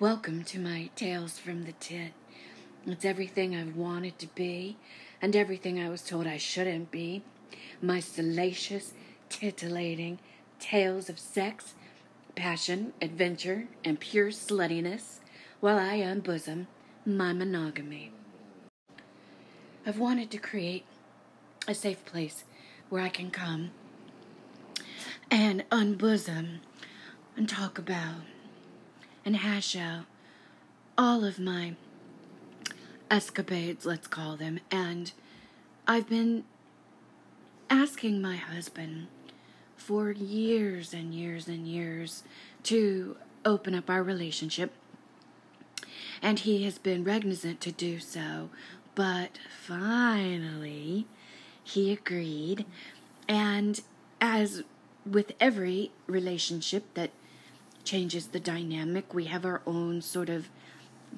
Welcome to my Tales from the Tit. It's everything I've wanted to be and everything I was told I shouldn't be. My salacious, titillating tales of sex, passion, adventure, and pure sluttiness while I unbosom my monogamy. I've wanted to create a safe place where I can come and unbosom and talk about and hash out all of my escapades, let's call them. And I've been asking my husband for years and years and years to open up our relationship. And he has been reticent to do so. But finally, he agreed. And as with every relationship that changes the dynamic, we have our own sort of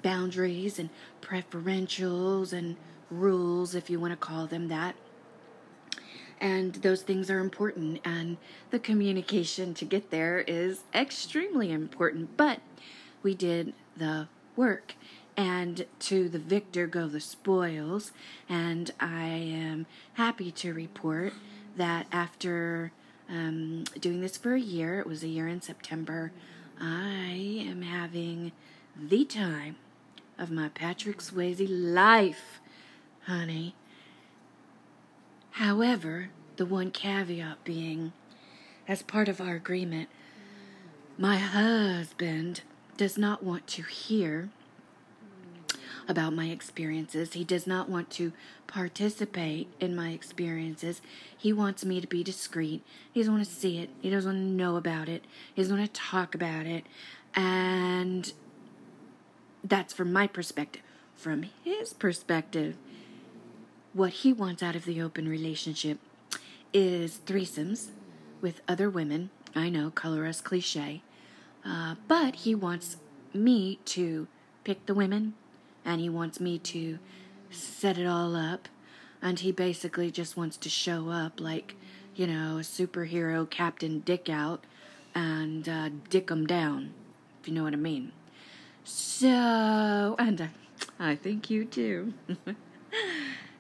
boundaries and preferentials and rules, if you want to call them that. And those things are important, and the communication to get there is extremely important. But we did the work, and to the victor go the spoils. And I am happy to report that after um, doing this for a year, it was a year in September, I am having the time of my Patrick Swayze life, honey. However, the one caveat being, as part of our agreement, my husband does not want to hear about my experiences. He does not want to participate in my experiences. He wants me to be discreet. He doesn't want to see it. He doesn't want to know about it. He doesn't want to talk about it. And that's from my perspective. From his perspective, what he wants out of the open relationship is threesomes with other women. I know, color us cliche. Uh, but he wants me to pick the women and he wants me to set it all up. And he basically just wants to show up like, you know, a superhero Captain Dick out and uh, dick 'em down, if you know what I mean. So, and I, I think you too.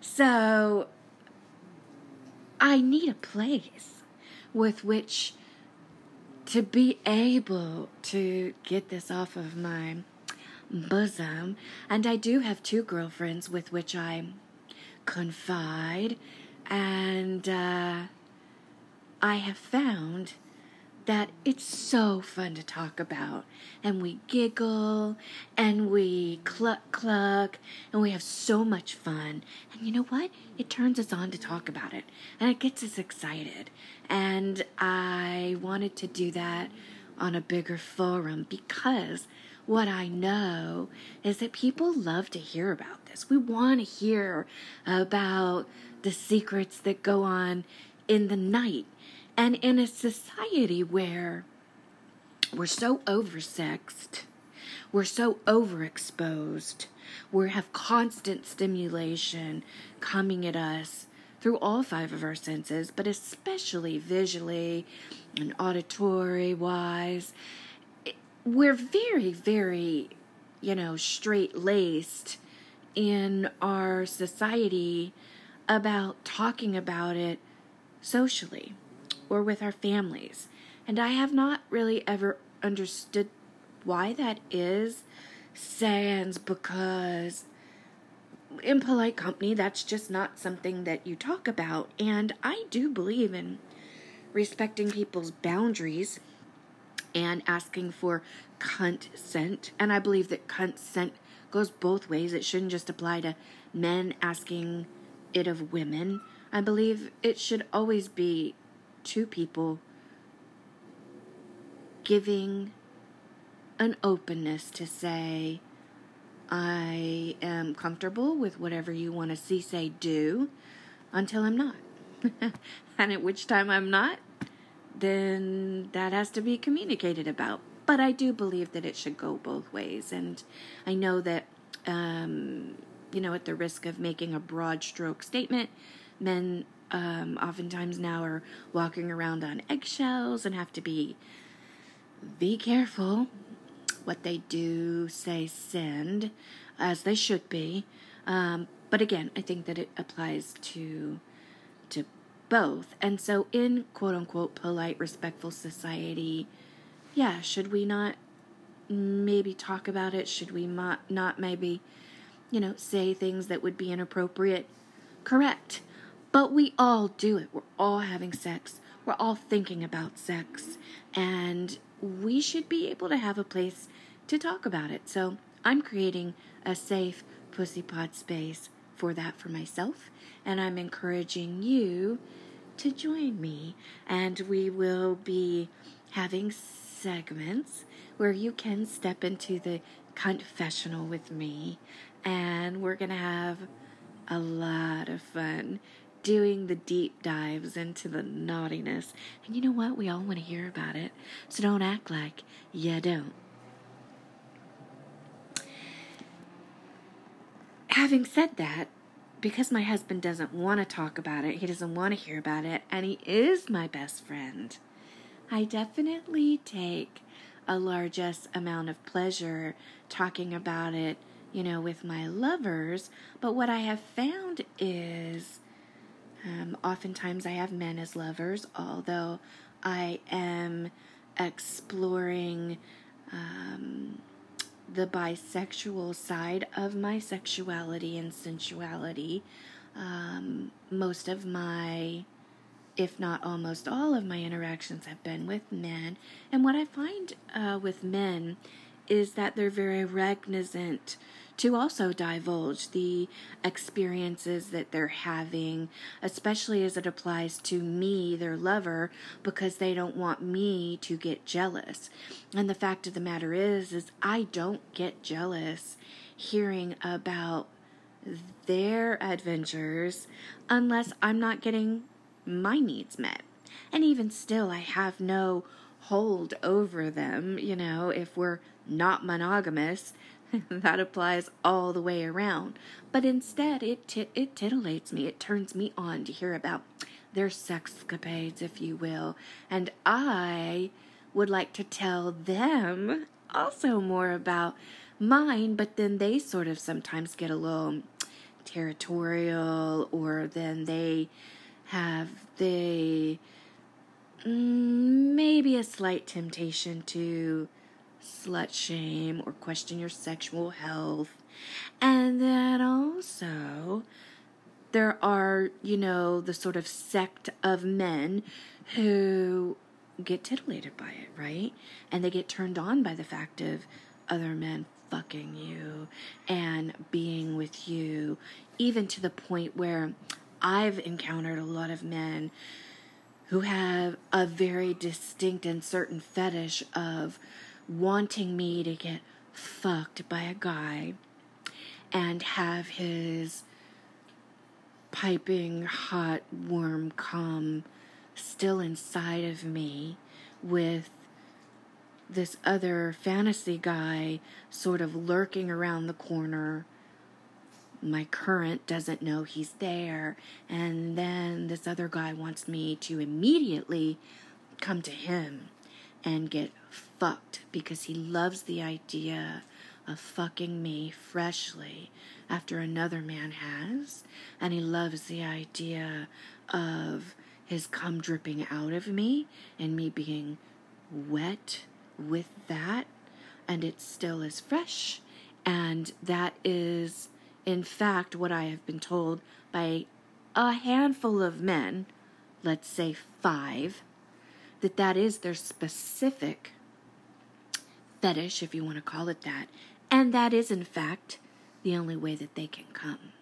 so, I need a place with which to be able to get this off of my bosom, and I do have two girlfriends with which I confide, and uh, I have found that it's so fun to talk about. And we giggle and we cluck cluck and we have so much fun. And you know what? It turns us on to talk about it and it gets us excited. And I wanted to do that on a bigger forum because what I know is that people love to hear about this. We want to hear about the secrets that go on in the night and in a society where we're so oversexed, we're so overexposed, we have constant stimulation coming at us through all five of our senses, but especially visually and auditory wise. We're very, very, you know, straight laced in our society about talking about it socially or with our families. And I have not really ever understood why that is, sans because in polite company, that's just not something that you talk about. And I do believe in respecting people's boundaries and asking for consent. And I believe that consent goes both ways. It shouldn't just apply to men asking it of women. I believe it should always be two people giving an openness to say, I am comfortable with whatever you want to see, say, do, until I'm not. and at which time I'm not, then that has to be communicated about. But I do believe that it should go both ways. And I know that, um, you know, at the risk of making a broad stroke statement, men um, oftentimes now are walking around on eggshells and have to be be careful what they do say send, as they should be. Um, but again, I think that it applies to both. And so, in quote unquote polite, respectful society, yeah, should we not maybe talk about it? Should we not maybe, you know, say things that would be inappropriate? Correct. But we all do it. We're all having sex. We're all thinking about sex. And we should be able to have a place to talk about it. So I'm creating a safe pussy pod space for that for myself. And I'm encouraging you to join me. And we will be having segments where you can step into the confessional with me. And we're going to have a lot of fun doing the deep dives into the naughtiness. And you know what? We all want to hear about it. So don't act like you don't. Having said that, because my husband doesn't want to talk about it, he doesn't want to hear about it, and he is my best friend, I definitely take a largest amount of pleasure talking about it, you know, with my lovers. But what I have found is um, oftentimes I have men as lovers, although I am exploring um, the bisexual side of my sexuality and sensuality. Um, most of my if not almost all of my interactions have been with men. And what I find uh, with men is that they're very recognizant to also divulge the experiences that they're having, especially as it applies to me, their lover, because they don't want me to get jealous. And the fact of the matter is is I don't get jealous hearing about their adventures unless I'm not getting my needs met. And even still, I have no hold over them, you know, if we're not monogamous. that applies all the way around. But instead, it t- it titillates me. It turns me on to hear about their sexcapades, if you will, and I would like to tell them also more about mine. But then they sort of sometimes get a little territorial, or then they have they mm, maybe a slight temptation to slut shame or question your sexual health. And then also, there are, you know, the sort of sect of men who get titillated by it, right? And they get turned on by the fact of other men fucking you and being with you, even to the point where I've encountered a lot of men who have a very distinct and certain fetish of wanting me to get fucked by a guy and have his piping hot warm cum still inside of me with this other fantasy guy sort of lurking around the corner my current doesn't know he's there. And then this other guy wants me to immediately come to him and get fucked because he loves the idea of fucking me freshly after another man has. And he loves the idea of his cum dripping out of me and me being wet with that. And it still is fresh. And that is in fact, what I have been told by a handful of men, let's say five, that that is their specific fetish, if you want to call it that, and that is, in fact, the only way that they can come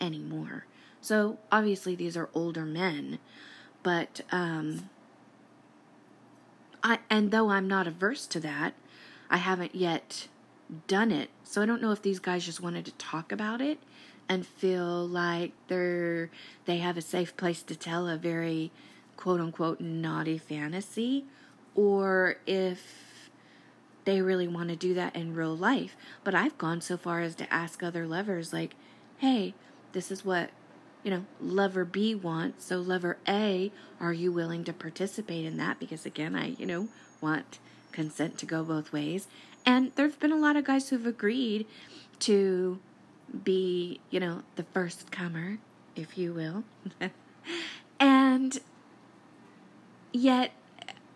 anymore. So, obviously, these are older men, but, um, I, and though I'm not averse to that, I haven't yet done it. So I don't know if these guys just wanted to talk about it and feel like they're they have a safe place to tell a very quote unquote naughty fantasy or if they really want to do that in real life. But I've gone so far as to ask other lovers like, "Hey, this is what you know, lover B wants. So lover A, are you willing to participate in that because again, I, you know, want consent to go both ways. And there have been a lot of guys who've agreed to be, you know, the first comer, if you will. and yet,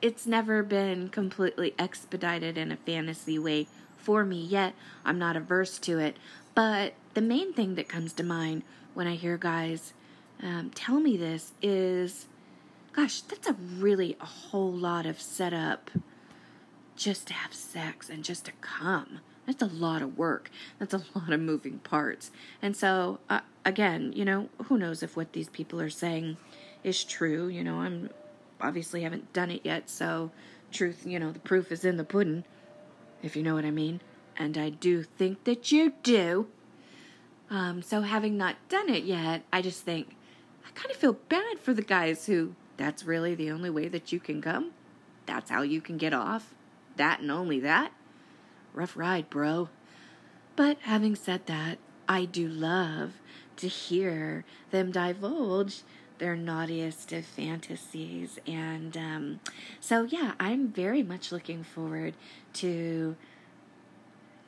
it's never been completely expedited in a fantasy way for me yet. I'm not averse to it. But the main thing that comes to mind when I hear guys um, tell me this is gosh, that's a really a whole lot of setup just to have sex and just to come. That's a lot of work. That's a lot of moving parts. And so, uh, again, you know, who knows if what these people are saying is true. You know, I'm obviously haven't done it yet, so truth, you know, the proof is in the pudding, if you know what I mean. And I do think that you do. Um, so, having not done it yet, I just think I kind of feel bad for the guys who that's really the only way that you can come. That's how you can get off. That and only that. Rough ride, bro. But having said that, I do love to hear them divulge their naughtiest of fantasies. And um, so, yeah, I'm very much looking forward to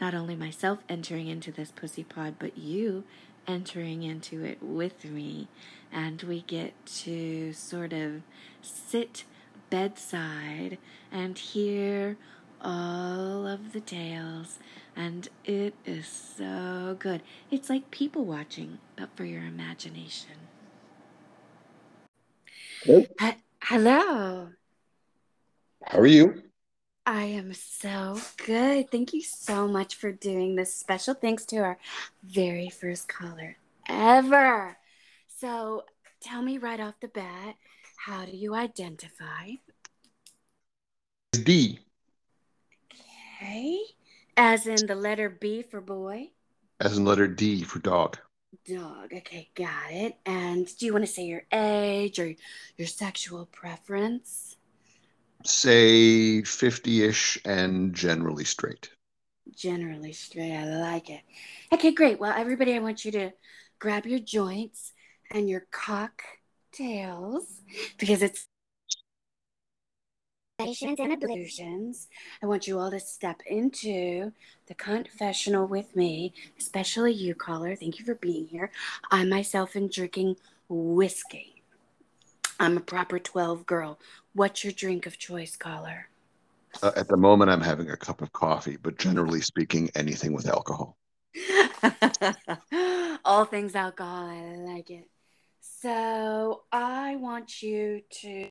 not only myself entering into this pussy pod, but you entering into it with me. And we get to sort of sit bedside and hear all of the tales, and it is so good. It's like people watching, but for your imagination. Hello. H- Hello. How are you? I am so good. Thank you so much for doing this. Special thanks to our very first caller ever. So, tell me right off the bat, how do you identify? D, Okay. As in the letter B for boy? as in letter D for dog. Dog. Okay, got it. And do you want to say your age or your sexual preference? Say 50 ish and generally straight. Generally straight. I like it. Okay, great. Well, everybody, I want you to grab your joints and your cocktails because it's Illusions and illusions. I want you all to step into the confessional with me, especially you, caller. Thank you for being here. I myself am drinking whiskey. I'm a proper 12 girl. What's your drink of choice, caller? Uh, at the moment, I'm having a cup of coffee, but generally speaking, anything with alcohol. All things alcohol, I like it. So I want you to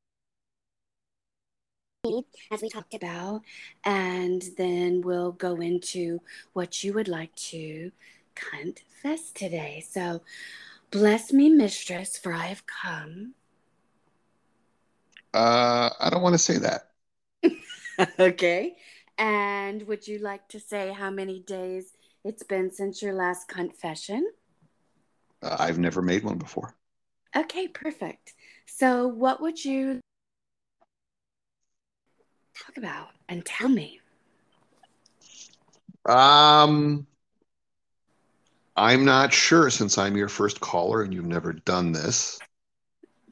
as we talked about, and then we'll go into what you would like to confess today. So, bless me, mistress, for I have come. Uh, I don't want to say that. okay. And would you like to say how many days it's been since your last confession? Uh, I've never made one before. Okay, perfect. So, what would you talk about and tell me? Um, I'm not sure since I'm your first caller and you've never done this.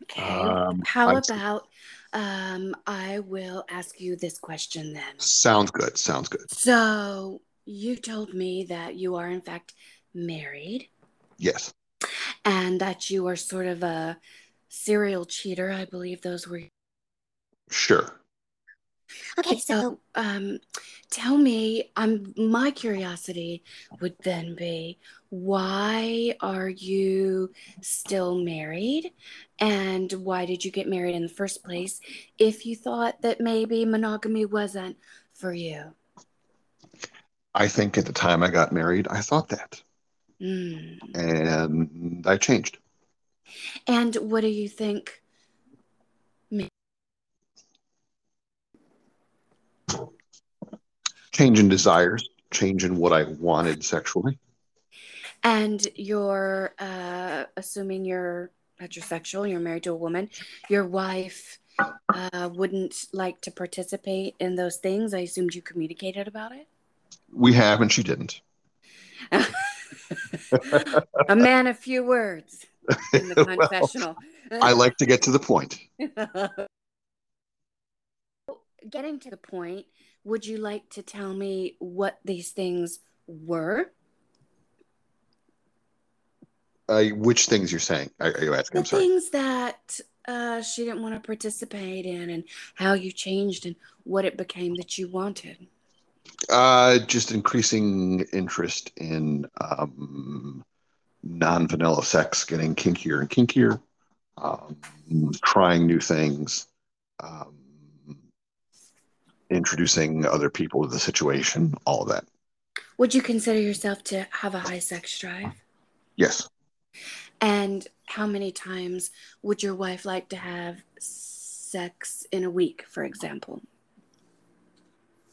Okay. Um, How I'm- about um, I will ask you this question then. Sounds good. Sounds good. So, you told me that you are, in fact, married Yes. and that you are sort of a serial cheater. I believe those were. Sure. Okay, so um, tell me, um, my curiosity would then be why are you still married? And why did you get married in the first place if you thought that maybe monogamy wasn't for you? I think at the time I got married, I thought that. Mm. And I changed. And what do you think? Change in desires, change in what I wanted sexually. And you're uh, assuming you're heterosexual, you're married to a woman, your wife uh, wouldn't like to participate in those things. I assumed you communicated about it. We have, and she didn't. a man of few words in the Well, confessional. I like to get to the point. Getting to the point, would you like to tell me what these things were? Uh, which things you're saying? Are, are you asking? The I'm sorry. things that uh, she didn't want to participate in, and how you changed, and what it became that you wanted. Uh, just increasing interest in um, non-vanilla sex, getting kinkier and kinkier, um, trying new things, um, introducing other people to the situation, all of that. Would you consider yourself to have a high sex drive? Yes. And how many times would your wife like to have sex in a week, for example?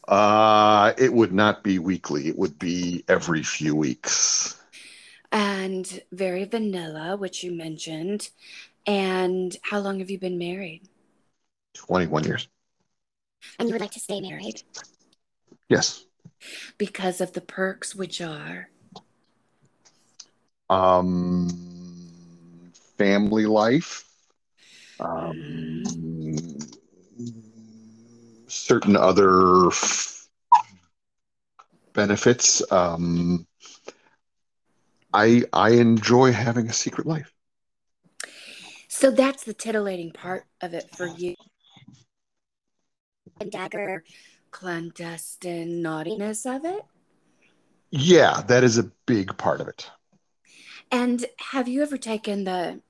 Uh, it would not be weekly. It would be every few weeks. And very vanilla, which you mentioned. And how long have you been married? 21 years. And you would like to stay married Yes. because of the perks, which are Um, family life. Um, certain other f- benefits. Um, I I enjoy having a secret life. so that's the titillating part of it for you. And dagger clandestine naughtiness of it. Yeah, that is a big part of it. And have you ever taken the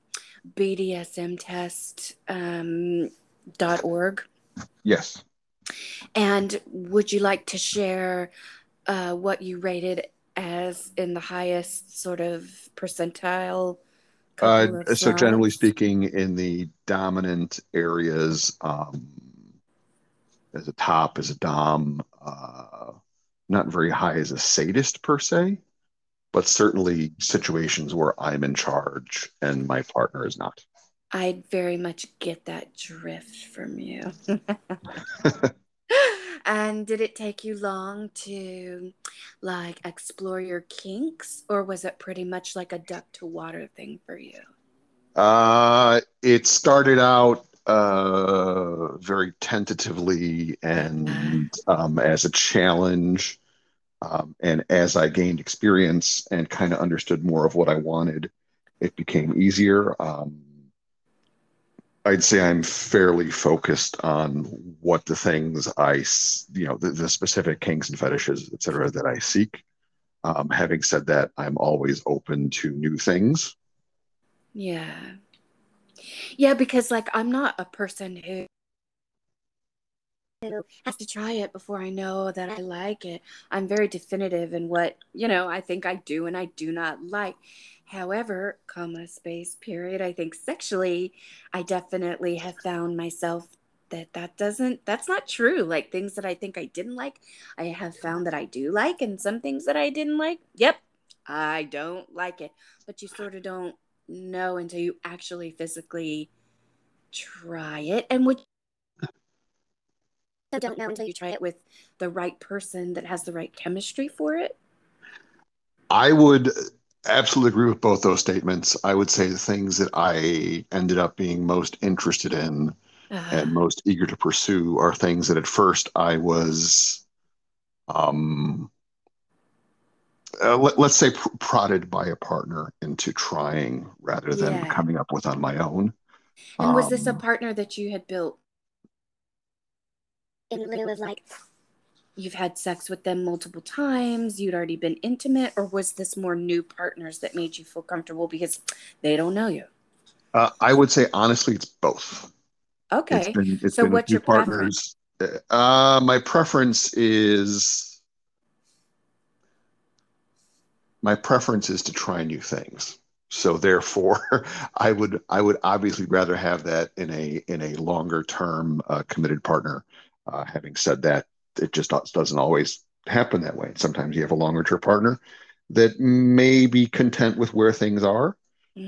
BDSM test um, dot org? Yes. And would you like to share uh, what you rated as in the highest sort of percentile? Uh, of so generally speaking, in the dominant areas, um, as a top, as a dom, uh, not very high as a sadist per se, but certainly situations where I'm in charge and my partner is not. I very much get that drift from you. and did it take you long to like explore your kinks or was it pretty much like a duck to water thing for you? Uh, it started out uh, very tentatively and um, as a challenge. Um, and as I gained experience and kind of understood more of what I wanted, it became easier. Um, I'd say I'm fairly focused on what the things I, you know, the, the specific kinks and fetishes, et cetera, that I seek. Um, having said that, I'm always open to new things. Yeah. Yeah, because like I'm not a person who has to try it before I know that I like it. I'm very definitive in what, you know, I think I do and I do not like. However, comma space period, I think sexually I definitely have found myself that that doesn't that's not true. Like things that I think I didn't like, I have found that I do like and some things that I didn't like, yep, I don't like it. But you sort of don't know until you actually physically try it and would I don't know until you try it with the right person that has the right chemistry for it. I would absolutely agree with both those statements. I would say the things that I ended up being most interested in and Uh, most eager to pursue are things that at first I was, um, uh, let, let's say, pr- prodded by a partner into trying rather than Yeah. coming up with on my own. and was this a Um, partner that you had built in lieu of like you've had sex with them multiple times, you'd already been intimate, or was this more new partners that made you feel comfortable because they don't know you? uh, I would say honestly, it's both. It's Okay. been it's So been a what's few your preference? partners. Uh, my preference is my preference is to try new things. So therefore, I would I would obviously rather have that in a in a longer term uh, committed partner. Uh, having said that, it just doesn't always happen that way. Sometimes you have a longer term partner that may be content with where things are,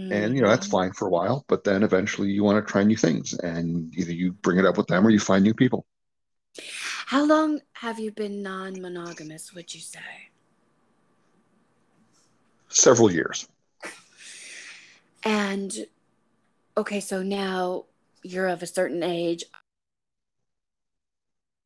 and you know that's Mhm. fine for a while. But then eventually you want to try new things, and either you bring it up with them or you find new people. How long have you been non monogamous, would you say? Several years. And okay, so now you're of a certain age.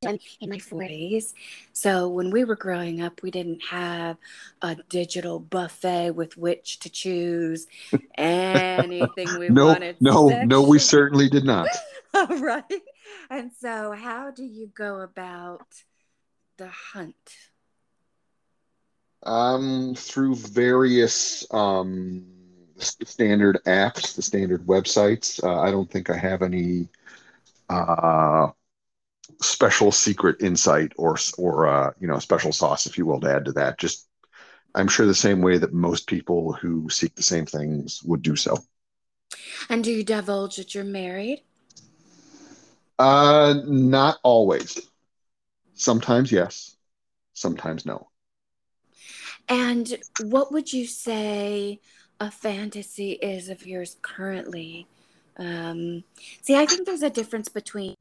I'm in my 40s. So when we were growing up, we didn't have a digital buffet with which to choose anything we no, wanted. No, sexually. no, we certainly did not. right. And so, how do you go about the hunt? Um, through various um, standard apps, the standard websites. Uh, I don't think I have any uh, special secret insight or or uh, you know special sauce, if you will, to add to that. Just I'm sure the same way that most people who seek the same things would do so. And do you divulge that you're married? Uh, not always. Sometimes yes, sometimes no. And what would you say a fantasy is of yours currently? Um, see, I think there's a difference between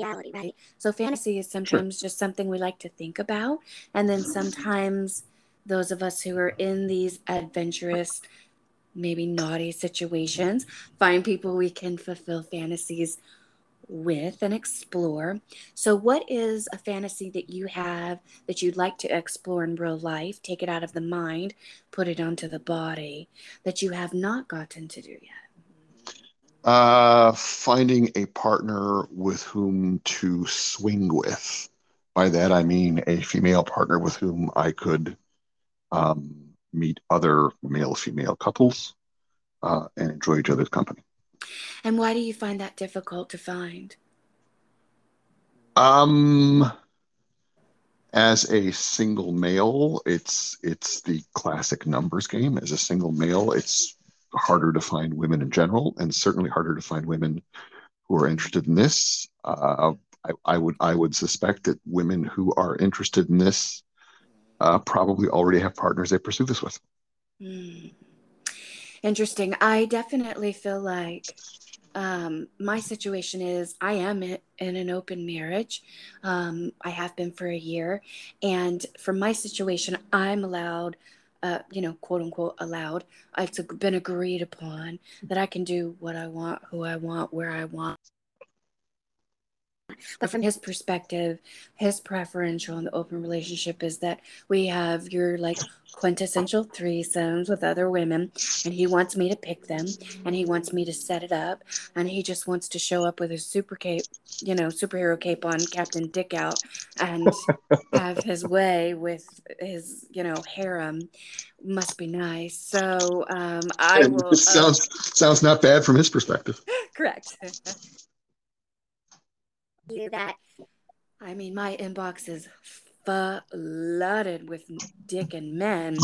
reality, right? So fantasy is sometimes sure. just something we like to think about, and then sometimes those of us who are in these adventurous, maybe naughty situations find people we can fulfill fantasies with and explore. So, what is a fantasy that you have that you'd like to explore in real life? Take it out of the mind, put it onto the body that you have not gotten to do yet? Uh, finding a partner with whom to swing with. By that, I mean a female partner with whom I could um, meet other male female couples uh, and enjoy each other's company. And why do you find that difficult to find? Um, as a single male, it's it's the classic numbers game. As a single male, it's harder to find women in general, and certainly harder to find women who are interested in this. Uh, I, I, would I would suspect that women who are interested in this uh, probably already have partners they pursue this with. Mm. Interesting. I definitely feel like um, my situation is I am in an open marriage. Um, I have been for a year. And for my situation, I'm allowed, uh, you know, quote unquote, allowed. It's been agreed upon that I can do what I want, who I want, where I want. But from his perspective, his preferential in the open relationship is that we have your like quintessential threesomes with other women, and he wants me to pick them, and he wants me to set it up, and he just wants to show up with his super cape, you know, superhero cape on, Captain Dick out, and have his way with his, you know, harem. Must be nice. So um, I will. sounds uh, sounds not bad from his perspective. Correct do that. I mean, my inbox is flooded with dick and men,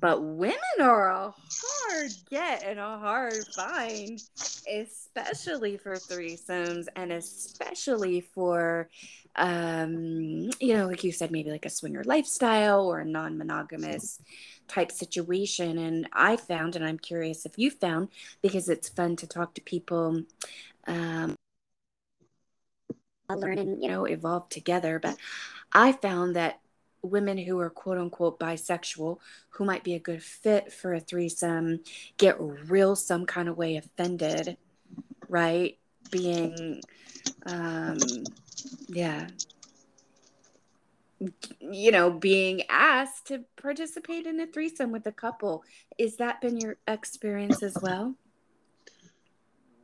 but women are a hard get and a hard find, especially for threesomes and especially for, um, you know, like you said, maybe like a swinger lifestyle or a non monogamous type situation. And I found, and I'm curious if you found, because it's fun to talk to people. Um, learn and you know evolve together. But i found that women who are quote unquote bisexual who might be a good fit for a threesome get real some kind of way offended right? Being um yeah. You know being asked to participate in a threesome with a couple. Is that been your experience as well?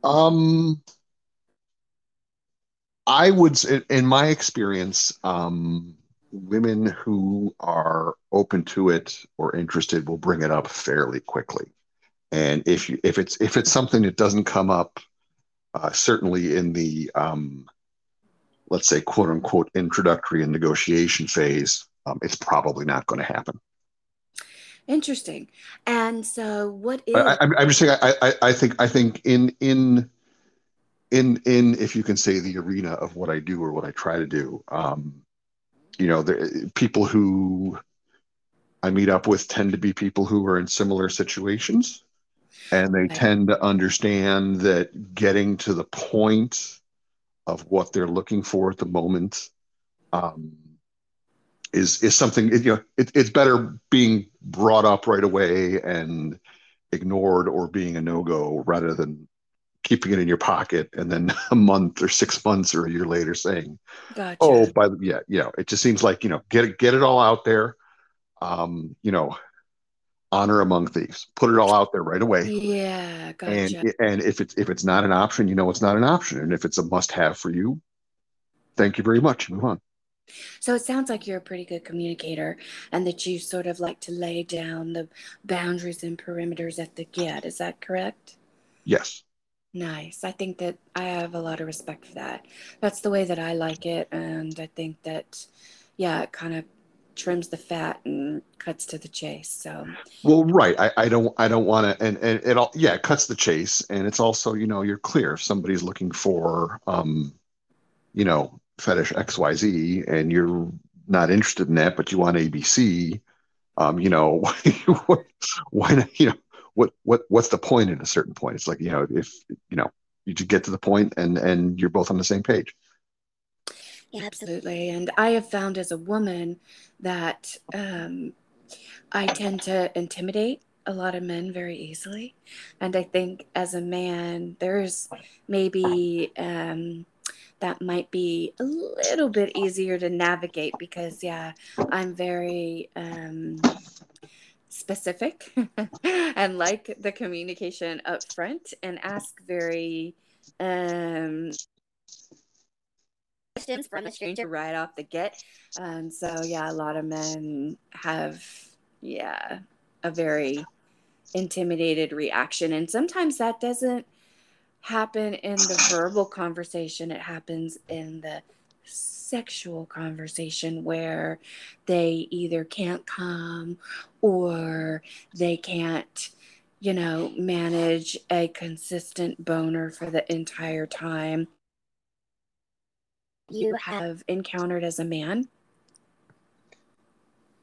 Um I would, in my experience, um, women who are open to it or interested will bring it up fairly quickly. And if you, if it's if it's something that doesn't come up, uh, certainly in the um, let's say quote unquote introductory and negotiation phase, um, it's probably not going to happen. Interesting. And so, what is? I, am just saying. I, I, I think I think in in in in if you can say the arena of what I do or what I try to do. Um, you know, the people who I meet up with tend to be people who are in similar situations, and they right. tend to understand that getting to the point of what they're looking for at the moment um, is is something you know it, it's better being brought up right away and ignored or being a no go rather than keeping it in your pocket and then a month or six months or a year later saying, Gotcha. "Oh, by the yeah, you know," it just seems like you know, get it get it all out there. Um, you know, honor among thieves. Put it all out there right away. Yeah, gotcha. And and if it's if it's not an option, you know it's not an option. And if it's a must have for you, thank you very much. Move on. So it sounds like you're a pretty good communicator and that you sort of like to lay down the boundaries and perimeters at the get. Is that correct? Yes. Nice. I think that I have a lot of respect for that. That's the way that I like it. And I think that, yeah, it kind of trims the fat and cuts to the chase. So, Well, right. I, I don't I don't want to and and it all yeah, it cuts the chase and it's also, you know, you're clear if somebody's looking for um, you know, fetish XYZ and you're not interested in that, but you want ABC, um, you know, why, why not, you know, what what what's the point at a certain point? It's like, you know, if you know, you get to the point and and you're both on the same page. yeah, absolutely. And I have found as a woman that um, I tend to intimidate a lot of men very easily. And I think as a man, there's maybe um, that might be a little bit easier to navigate because, yeah, I'm very um, specific and like the communication up front and ask very um, questions from a stranger right off the get. And so, yeah, a lot of men have, yeah, a very intimidated reaction. And sometimes that doesn't happen in the verbal conversation, it happens in the sexual conversation where they either can't come or they can't you know manage a consistent boner for the entire time you have encountered as a man?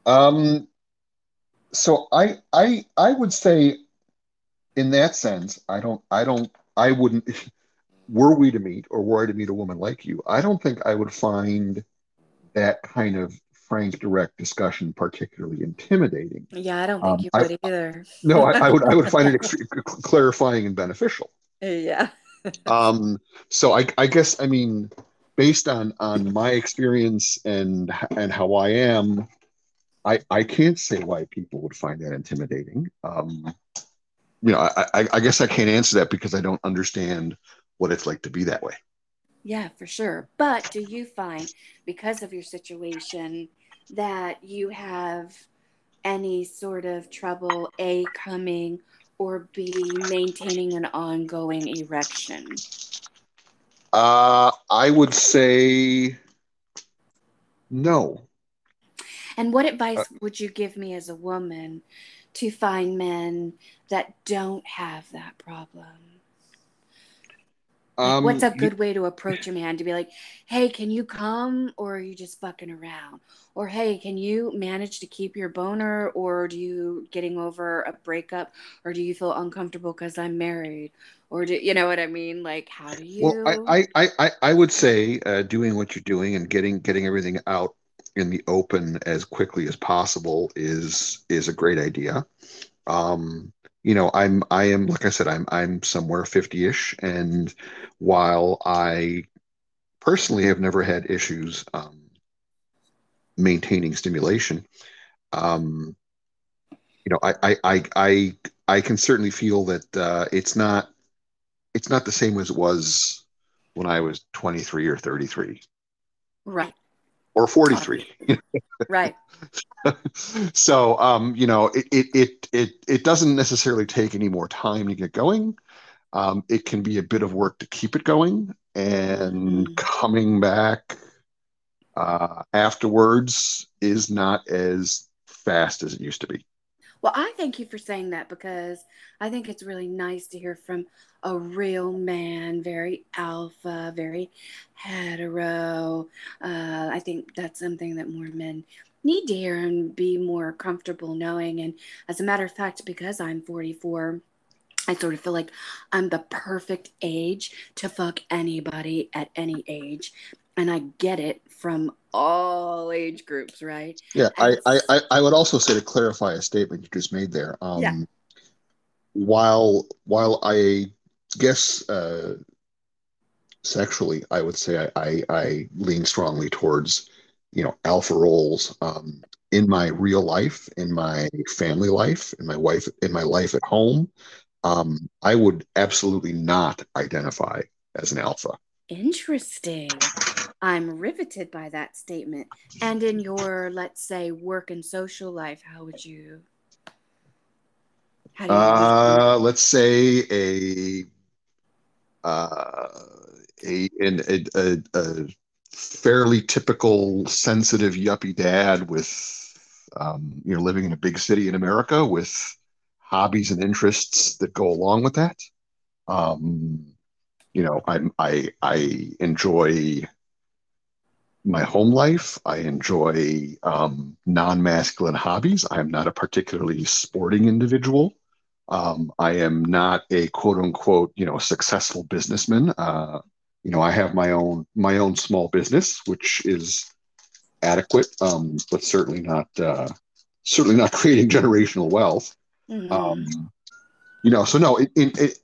Um, so I I I would say in that sense, I don't I don't I wouldn't were we to meet or were I to meet a woman like you, I don't think I would find that kind of frank, direct discussion particularly intimidating. yeah i don't think Um, you I, would either no, I, I would I would find it clarifying and beneficial. yeah Um, so I I guess I mean based on on my experience and and how I am, I I can't say why people would find that intimidating. Um, you know, I, I I guess I can't answer that because I don't understand what it's like to be that way. Yeah, for sure. But do you find, because of your situation, that you have any sort of trouble A, coming, or B, maintaining an ongoing erection? Uh, I would say no. And what Uh, advice would you give me as a woman to find men that don't have that problem? Like, what's Um, a good way to approach a man to be like, hey, can you come or are you just fucking around? Or hey, can you manage to keep your boner or do you getting over a breakup or do you feel uncomfortable because I'm married? Or do you know what I mean? Like, how do you? I, I, I, I I would say uh, doing what you're doing and getting getting everything out in the open as quickly as possible is is a great idea. Um, you know, I'm I am like I said, I'm I'm somewhere 50-ish, and while I personally have never had issues um, maintaining stimulation, um, you know, I I I I, I can certainly feel that uh, it's not it's not the same as it was when I was 23 or 33 Right, or 43. right. so um, you know, it, it it it it doesn't necessarily take any more time to get going. Um, it can be a bit of work to keep it going, and Mm. coming back uh, afterwards is not as fast as it used to be. Well, I thank you for saying that because I think it's really nice to hear from a real man, very alpha, very hetero. Uh, I think that's something that more men need to hear and be more comfortable knowing. And as a matter of fact, because I'm 44, I sort of feel like I'm the perfect age to fuck anybody at any age. And I get it from all age groups, right? Yeah, I, I, I I would also say to clarify a statement you just made there. yeah, Um, while while I guess uh, sexually, I would say I, I, I lean strongly towards, you know, alpha roles um, in my real life, in my family life, in my wife, in my life at home. Um, I would absolutely not identify as an alpha. Interesting. I'm riveted by that statement. And in your, let's say, work and social life, how would you? How do you uh, let's say a uh, a, a, a, a fairly typical sensitive yuppie dad with um, you know living in a big city in America with hobbies and interests that go along with that. Um, you know, I'm I I enjoy my home life. I enjoy um, non-masculine hobbies. I'm not a particularly sporting individual. Um, I am not a quote unquote, you know, successful businessman. Uh, you know, I have my own my own small business, which is adequate, um, but certainly not uh, certainly not creating generational wealth. Mm-hmm. Um, you know, so no, it, it, it,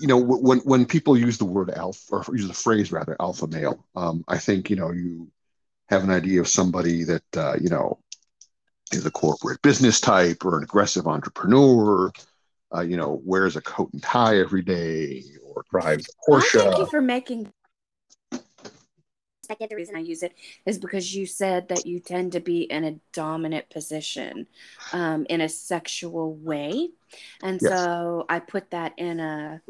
you know, when when people use the word alpha or use the phrase rather alpha male, um, I think you know you have an idea of somebody that uh, you know is a corporate business type or an aggressive entrepreneur, uh, you know, wears a coat and tie every day or drives a Porsche. Thank you for making. The reason I use it is because you said that you tend to be in a dominant position um, in a sexual way. And yes. so I put that in a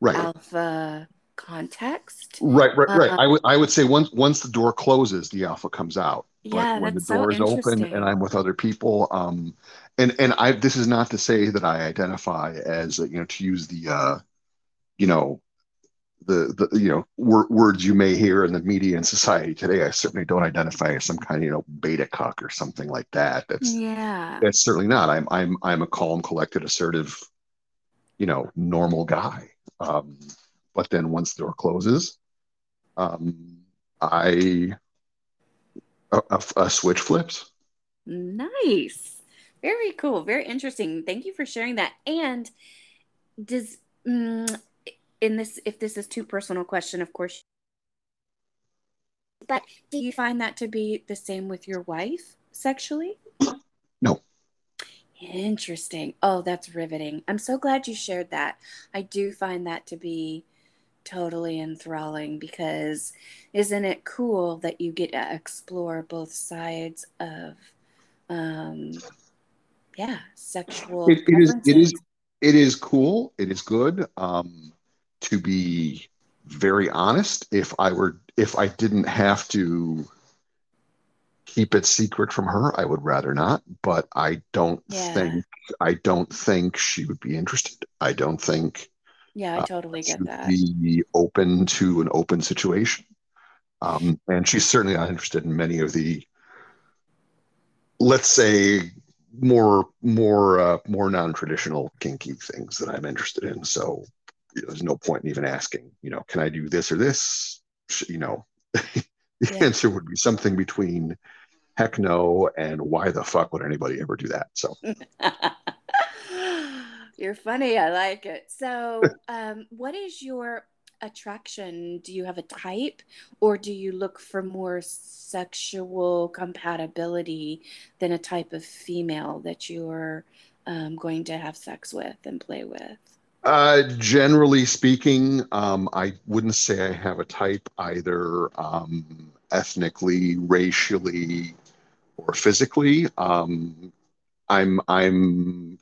right. alpha context. Right, right, right. Uh, I would I would say once once the door closes, the alpha comes out. Yeah, but when the door so is open and I'm with other people, um, and and I this is not to say that I identify as you know to use the uh, you know the the you know wor- words you may hear in the media and society today. I certainly don't identify as some kind of you know beta cuck or something like that. That's yeah. That's certainly not. I'm I'm I'm a calm, collected, assertive, you know, normal guy. Um, but then once the door closes, um, I a, a, a switch flips. Nice. Very cool. Very interesting. Thank you for sharing that. And does mm, in this if this is too personal question, of course. But do you find that to be the same with your wife sexually? No. Interesting. Oh, that's riveting. I'm so glad you shared that. I do find that to be totally enthralling because isn't it cool that you get to explore both sides of um yeah sexual it, it is it is it is cool. It is good. Um to be very honest if i were if i didn't have to keep it secret from her i would rather not but i don't yeah. think i don't think she would be interested. I don't think yeah, I uh, totally uh, get that. Be open to an open situation. Um, and she's certainly not interested in many of the, let's say, more more uh, more non-traditional kinky things that I'm interested in. So you know, there's no point in even asking. You know, can I do this or this? You know, the yeah. answer would be something between heck no and why the fuck would anybody ever do that? So. You're funny. I like it. So, um, what is your attraction? Do you have a type, or do you look for more sexual compatibility than a type of female that you're um, going to have sex with and play with? Uh, generally speaking, um, I wouldn't say I have a type either um, ethnically, racially, or physically. Um, I'm I'm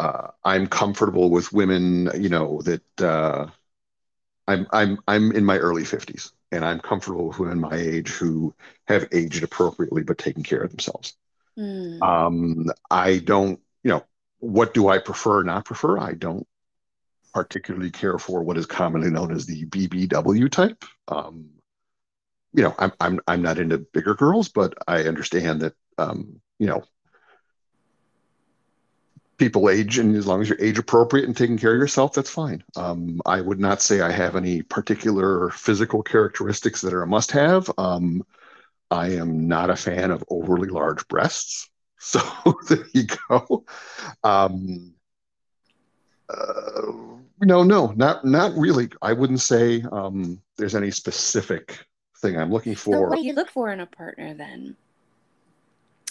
uh, I'm comfortable with women, you know, that uh, I'm I'm I'm in my early 50s and I'm comfortable with women my age who have aged appropriately but taken care of themselves. Mm. Um, I don't, you know, what do I prefer, not prefer? I don't particularly care for what is commonly known as the BBW type. Um, you know, I'm I'm I'm not into bigger girls, but I understand that um, you know people age and as long as you're age appropriate and taking care of yourself that's fine um, i would not say i have any particular physical characteristics that are a must have um, i am not a fan of overly large breasts so there you go um, uh, No, no, not not really. I wouldn't say um, there's any specific thing I'm looking for. So what do you look for in a partner then?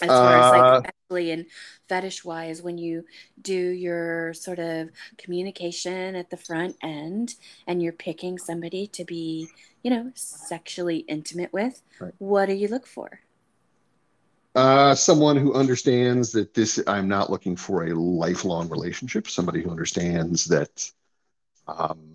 As far uh, as like uh, sexually and fetish wise, when you do your sort of communication at the front end and you're picking somebody to be, you know, sexually intimate with, right. what do you look for? Uh, someone who understands that this, I'm not looking for a lifelong relationship, somebody who understands that um,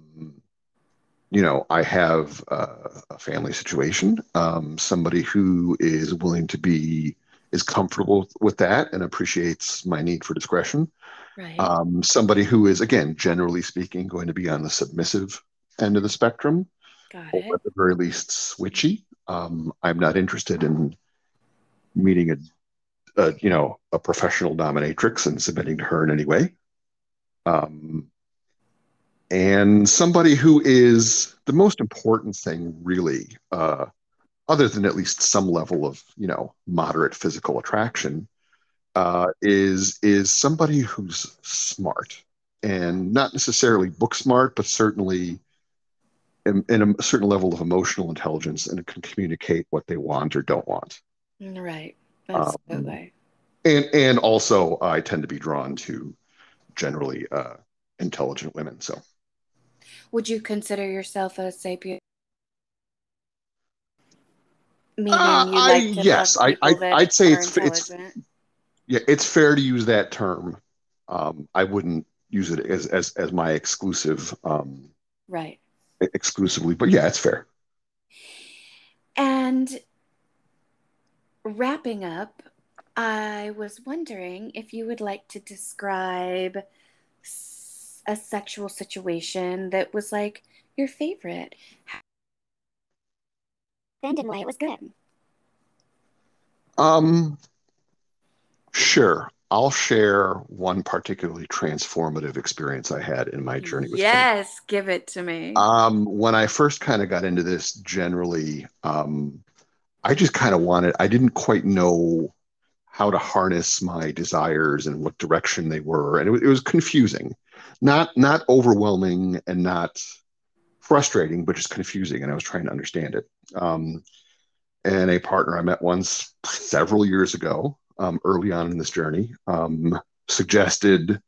you know, I have a, a family situation. Um, somebody who is willing to be is comfortable with that and appreciates my need for discretion. Right. Um, somebody who is, again, generally speaking, going to be on the submissive end of the spectrum, or at the very least switchy. Um, I'm not interested in meeting a, a, you know, a professional dominatrix and submitting to her in any way. Um, and somebody who is the most important thing, really, uh, other than at least some level of you know moderate physical attraction, uh, is is somebody who's smart and not necessarily book smart, but certainly in, in a certain level of emotional intelligence and can communicate what they want or don't want. Right. That's um. And and also, I tend to be drawn to generally uh, intelligent women. So. Would you consider yourself a sapient? Meaning uh, you like I, yes, I, I I'd say it's it's yeah, it's fair to use that term. Um, I wouldn't use it as as as my exclusive um, right exclusively, but yeah, it's fair. And wrapping up, I was wondering if you would like to describe a sexual situation that was like your favorite? And why it was good. Um, sure. I'll share one particularly transformative experience I had in my journey with Yes, give it to me. Um, when I first kind of got into this, generally, um, I just kind of wanted, I didn't quite know how to harness my desires and what direction they were. And it, it was confusing not not overwhelming and not frustrating, but just confusing. And I was trying to understand it. Um, and a partner I met once several years ago, um, early on in this journey, um, suggested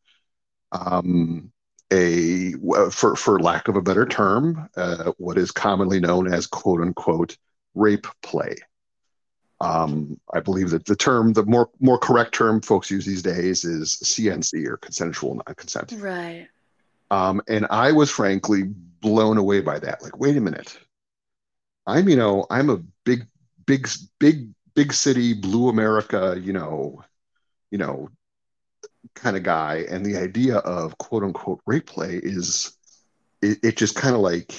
um, a, for for lack of a better term, uh, what is commonly known as quote unquote rape play. Um, I believe that the term, the more more correct term folks use these days is CNC or consensual non-consent. Right. Um, and I was frankly blown away by that. Like, wait a minute. I'm, you know, I'm a big, big, big, big city, blue America, you know, you know, kind of guy. And the idea of quote unquote rape play is it, it just kind of like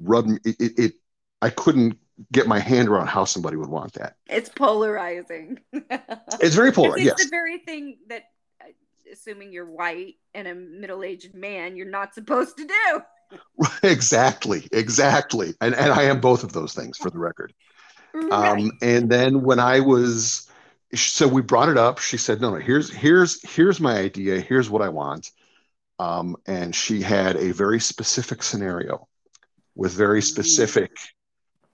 rubbed me. It, it, it I couldn't get my hand around how somebody would want that. It's polarizing. it's very polarizing. It's yes. the very thing that, uh, assuming you're white and a middle-aged man, you're not supposed to do. exactly, exactly, and and I am both of those things for the record. Right. Um, and then when I was, so we brought it up. She said, "No, no. Here's here's here's my idea. Here's what I want." Um, and she had a very specific scenario with very mm. specific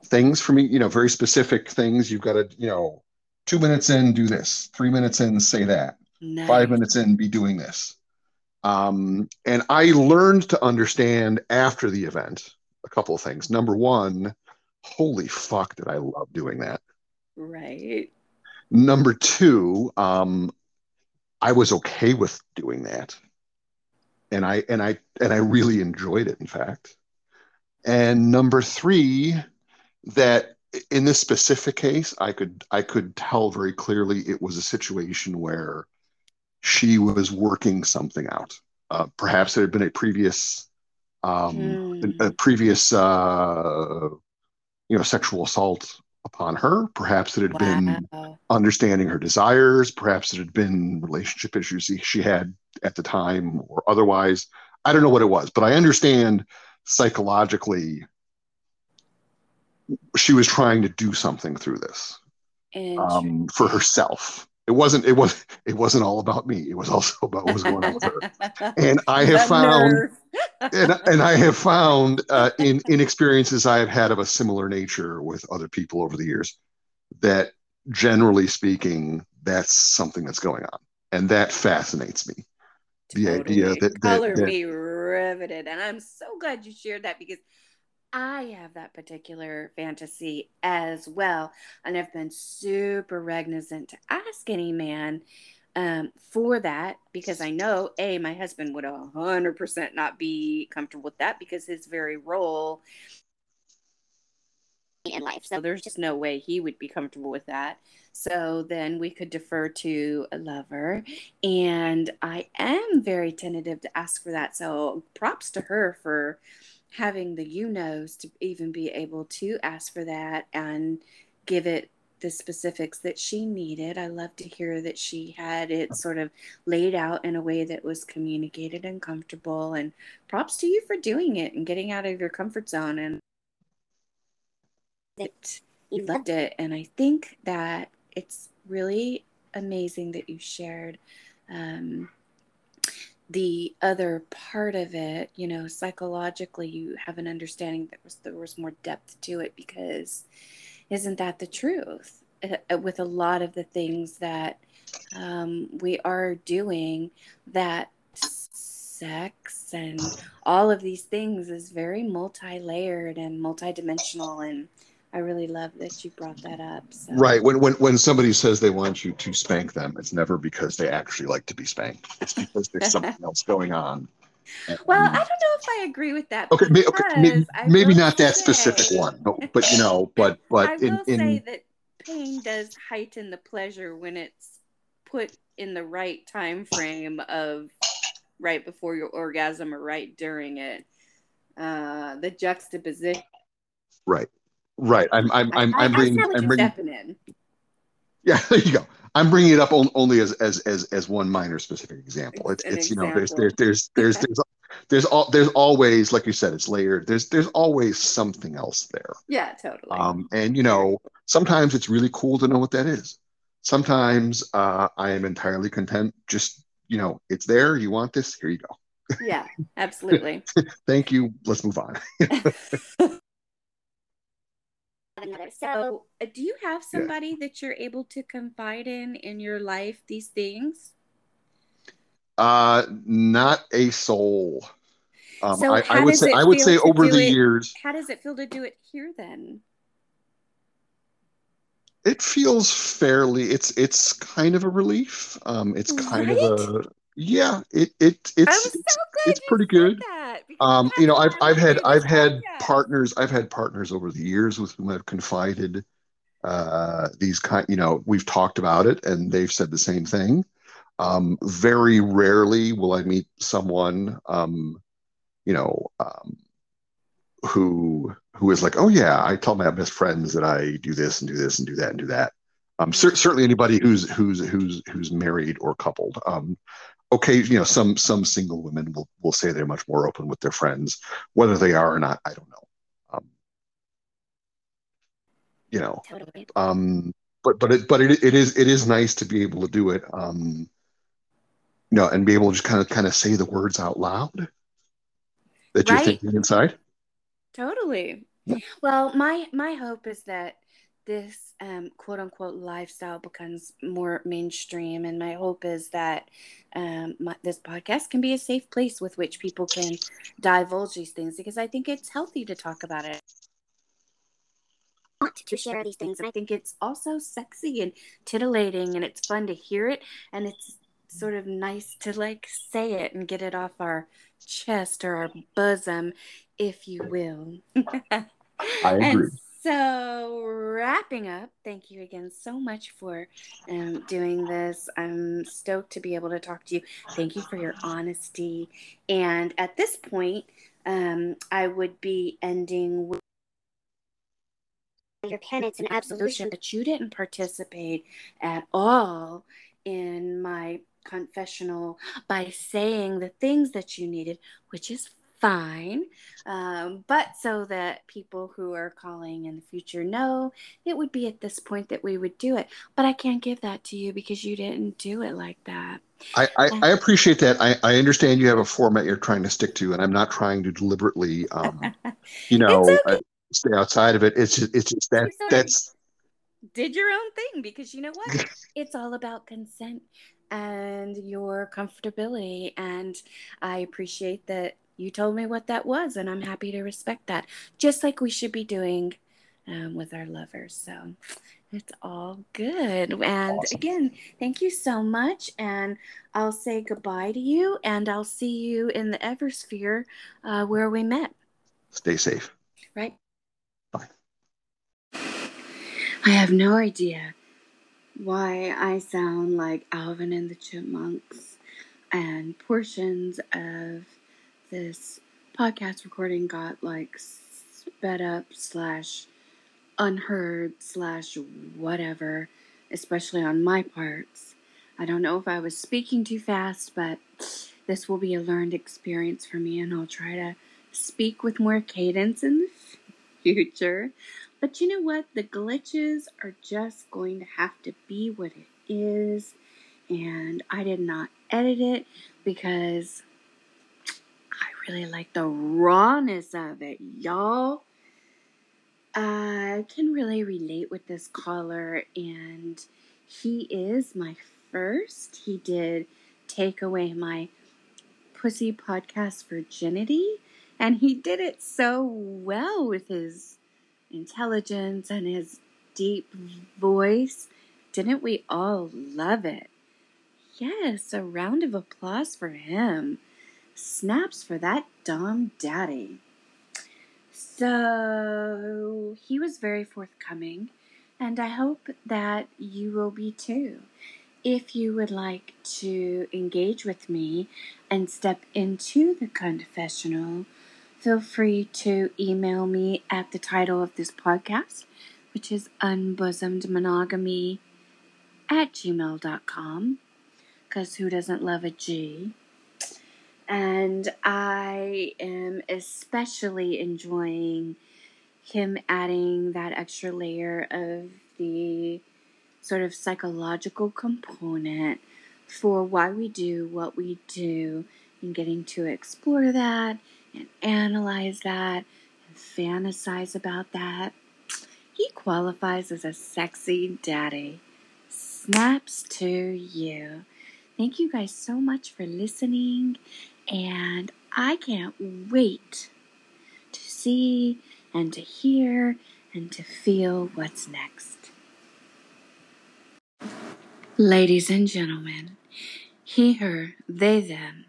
things for me, you know, very specific things. You've got to, you know, two minutes in, do this, three minutes in, say that, nice. five minutes in, be doing this. Um, and I learned to understand after the event a couple of things. Number one, holy fuck, did I love doing that? Right. Number two, um, I was okay with doing that. And I and I and I really enjoyed it, in fact. And number three, that in this specific case, I could I could tell very clearly it was a situation where she was working something out. Uh, perhaps it had been a previous um, hmm. a, a, previous uh, you know sexual assault upon her. Perhaps it had wow. been understanding her desires. Perhaps it had been relationship issues she had at the time or otherwise. I don't know what it was, but I understand psychologically she was trying to do something through this um, for herself. It wasn't it was it wasn't all about me. It was also about what was going on with her. And I have found and, and I have found uh, in in experiences I have had of a similar nature with other people over the years that generally speaking, that's something that's going on, and that fascinates me. The idea that, color that, that me riveted, and I'm so glad you shared that because I have that particular fantasy as well. And I've been super reticent to ask any man um, for that because I know, A, my husband would 100% not be comfortable with that because his very role in life. So there's just no way he would be comfortable with that. So then we could defer to a lover. And I am very tentative to ask for that. So props to her for having the you knows to even be able to ask for that and give it the specifics that she needed. I love to hear that she had it sort of laid out in a way that was communicated and comfortable. And props to you for doing it and getting out of your comfort zone. And it, you loved it. And I think that it's really amazing that you shared um, the other part of it, you know, psychologically, you have an understanding that was, there was more depth to it because isn't that the truth? Uh, uh, with a lot of the things that um, we are doing, that sex and all of these things is very multi layered and multidimensional and I really love that you brought that up. So. Right. When, when when somebody says they want you to spank them, it's never because they actually like to be spanked. It's because there's something else going on. well, I don't know if I agree with that. Okay, okay maybe, maybe not that say, specific one, but, but you know, but but I will in, say that pain does heighten the pleasure when it's put in the right time frame of right before your orgasm or right during it. Uh, the juxtaposition. Right. Right. I'm I'm I'm, I'm bringing. I'm bringing in. Yeah, there you go. I'm bringing it up only as as as as one minor specific example. It's it's, you know there's there's there's there's there's there's all there's always like you said it's layered. There's there's always something else there. Yeah, totally. Um, and you know sometimes it's really cool to know what that is. Sometimes uh, I am entirely content. Just you know, it's there. You want this? Here you go. Yeah, absolutely. Thank you. Let's move on another. So, uh, do you have somebody yeah. that you're able to confide in in your life these things? Uh, not a soul. Um, so I, I would say I would say over the it, years. How does it feel to do it here then? It feels fairly. It's it's kind of a relief. Um, it's kind right? of a yeah. It it it's so it's, it's pretty good. That um, you know, I've I've had I've had partners I've had partners over the years with whom I've confided uh, these kind. You know, we've talked about it, and they've said the same thing. Um, very rarely will I meet someone, um, you know, um, who who is like, oh yeah, I tell my best friends that I do this and do this and do that and do that. Um, cer- certainly anybody who's who's who's who's married or coupled. Um, okay, you know, some some single women will will say they're much more open with their friends. Whether they are or not, I don't know. Um, you know, totally. um, but but it but it, it is it is nice to be able to do it. Um, you know, and be able to just kind of kind of say the words out loud that you're thinking inside. Totally. Well, my my hope is that this um, quote unquote lifestyle becomes more mainstream. And my hope is that um, my, this podcast can be a safe place with which people can divulge these things because I think it's healthy to talk about it. Want to share these things, and I think it's also sexy and titillating, and it's fun to hear it, and it's sort of nice to like say it and get it off our chest or our bosom, if you will. I agree. And so, wrapping up, thank you again so much for um, doing this. I'm stoked to be able to talk to you. Thank you for your honesty. And at this point, um, I would be ending with your penance and absolution, but you didn't participate at all in my confessional by saying the things that you needed, which is fine. Um, but so that people who are calling in the future know it would be at this point that we would do it. But I can't give that to you because you didn't do it like that. I, I, I appreciate that. I, I understand you have a format you're trying to stick to, and I'm not trying to deliberately, um, you know, okay. uh, stay outside of it. It's just, it's just that that's did your own thing because you know what? it's all about consent and your comfortability. And I appreciate that you told me what that was, and I'm happy to respect that, just like we should be doing um, with our lovers. So it's all good. And awesome. again, thank you so much. And I'll say goodbye to you, and I'll see you in the Eversphere uh, where we met. Stay safe. Right. Bye. I have no idea why I sound like Alvin and the Chipmunks, and portions of this podcast recording got like sped up slash unheard slash whatever, especially on my parts. I don't know if I was speaking too fast, but this will be a learned experience for me, and I'll try to speak with more cadence in the future. But you know what? The glitches are just going to have to be what it is. And I did not edit it because really like the rawness of it, y'all. I can really relate with this caller, and he is my first. He did take away my pussy podcast virginity, and he did it so well with his intelligence and his deep voice. Didn't we all love it? Yes, a round of applause for him. Snaps for that dumb daddy. So he was very forthcoming, and I hope that you will be too. If you would like to engage with me and step into the confessional, feel free to email me at the title of this podcast, which is unbosomed monogamy at gmail.com. Because who doesn't love a G? And I am especially enjoying him adding that extra layer of the sort of psychological component for why we do what we do and getting to explore that and analyze that and fantasize about that. He qualifies as a sexy daddy. Snaps to you. Thank you guys so much for listening, and I can't wait to see and to hear and to feel what's next. Ladies and gentlemen, he, her, they, them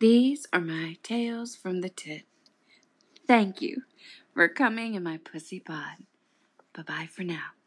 these are my tales from the tit. Thank you for coming in my pussy pod. Bye bye for now.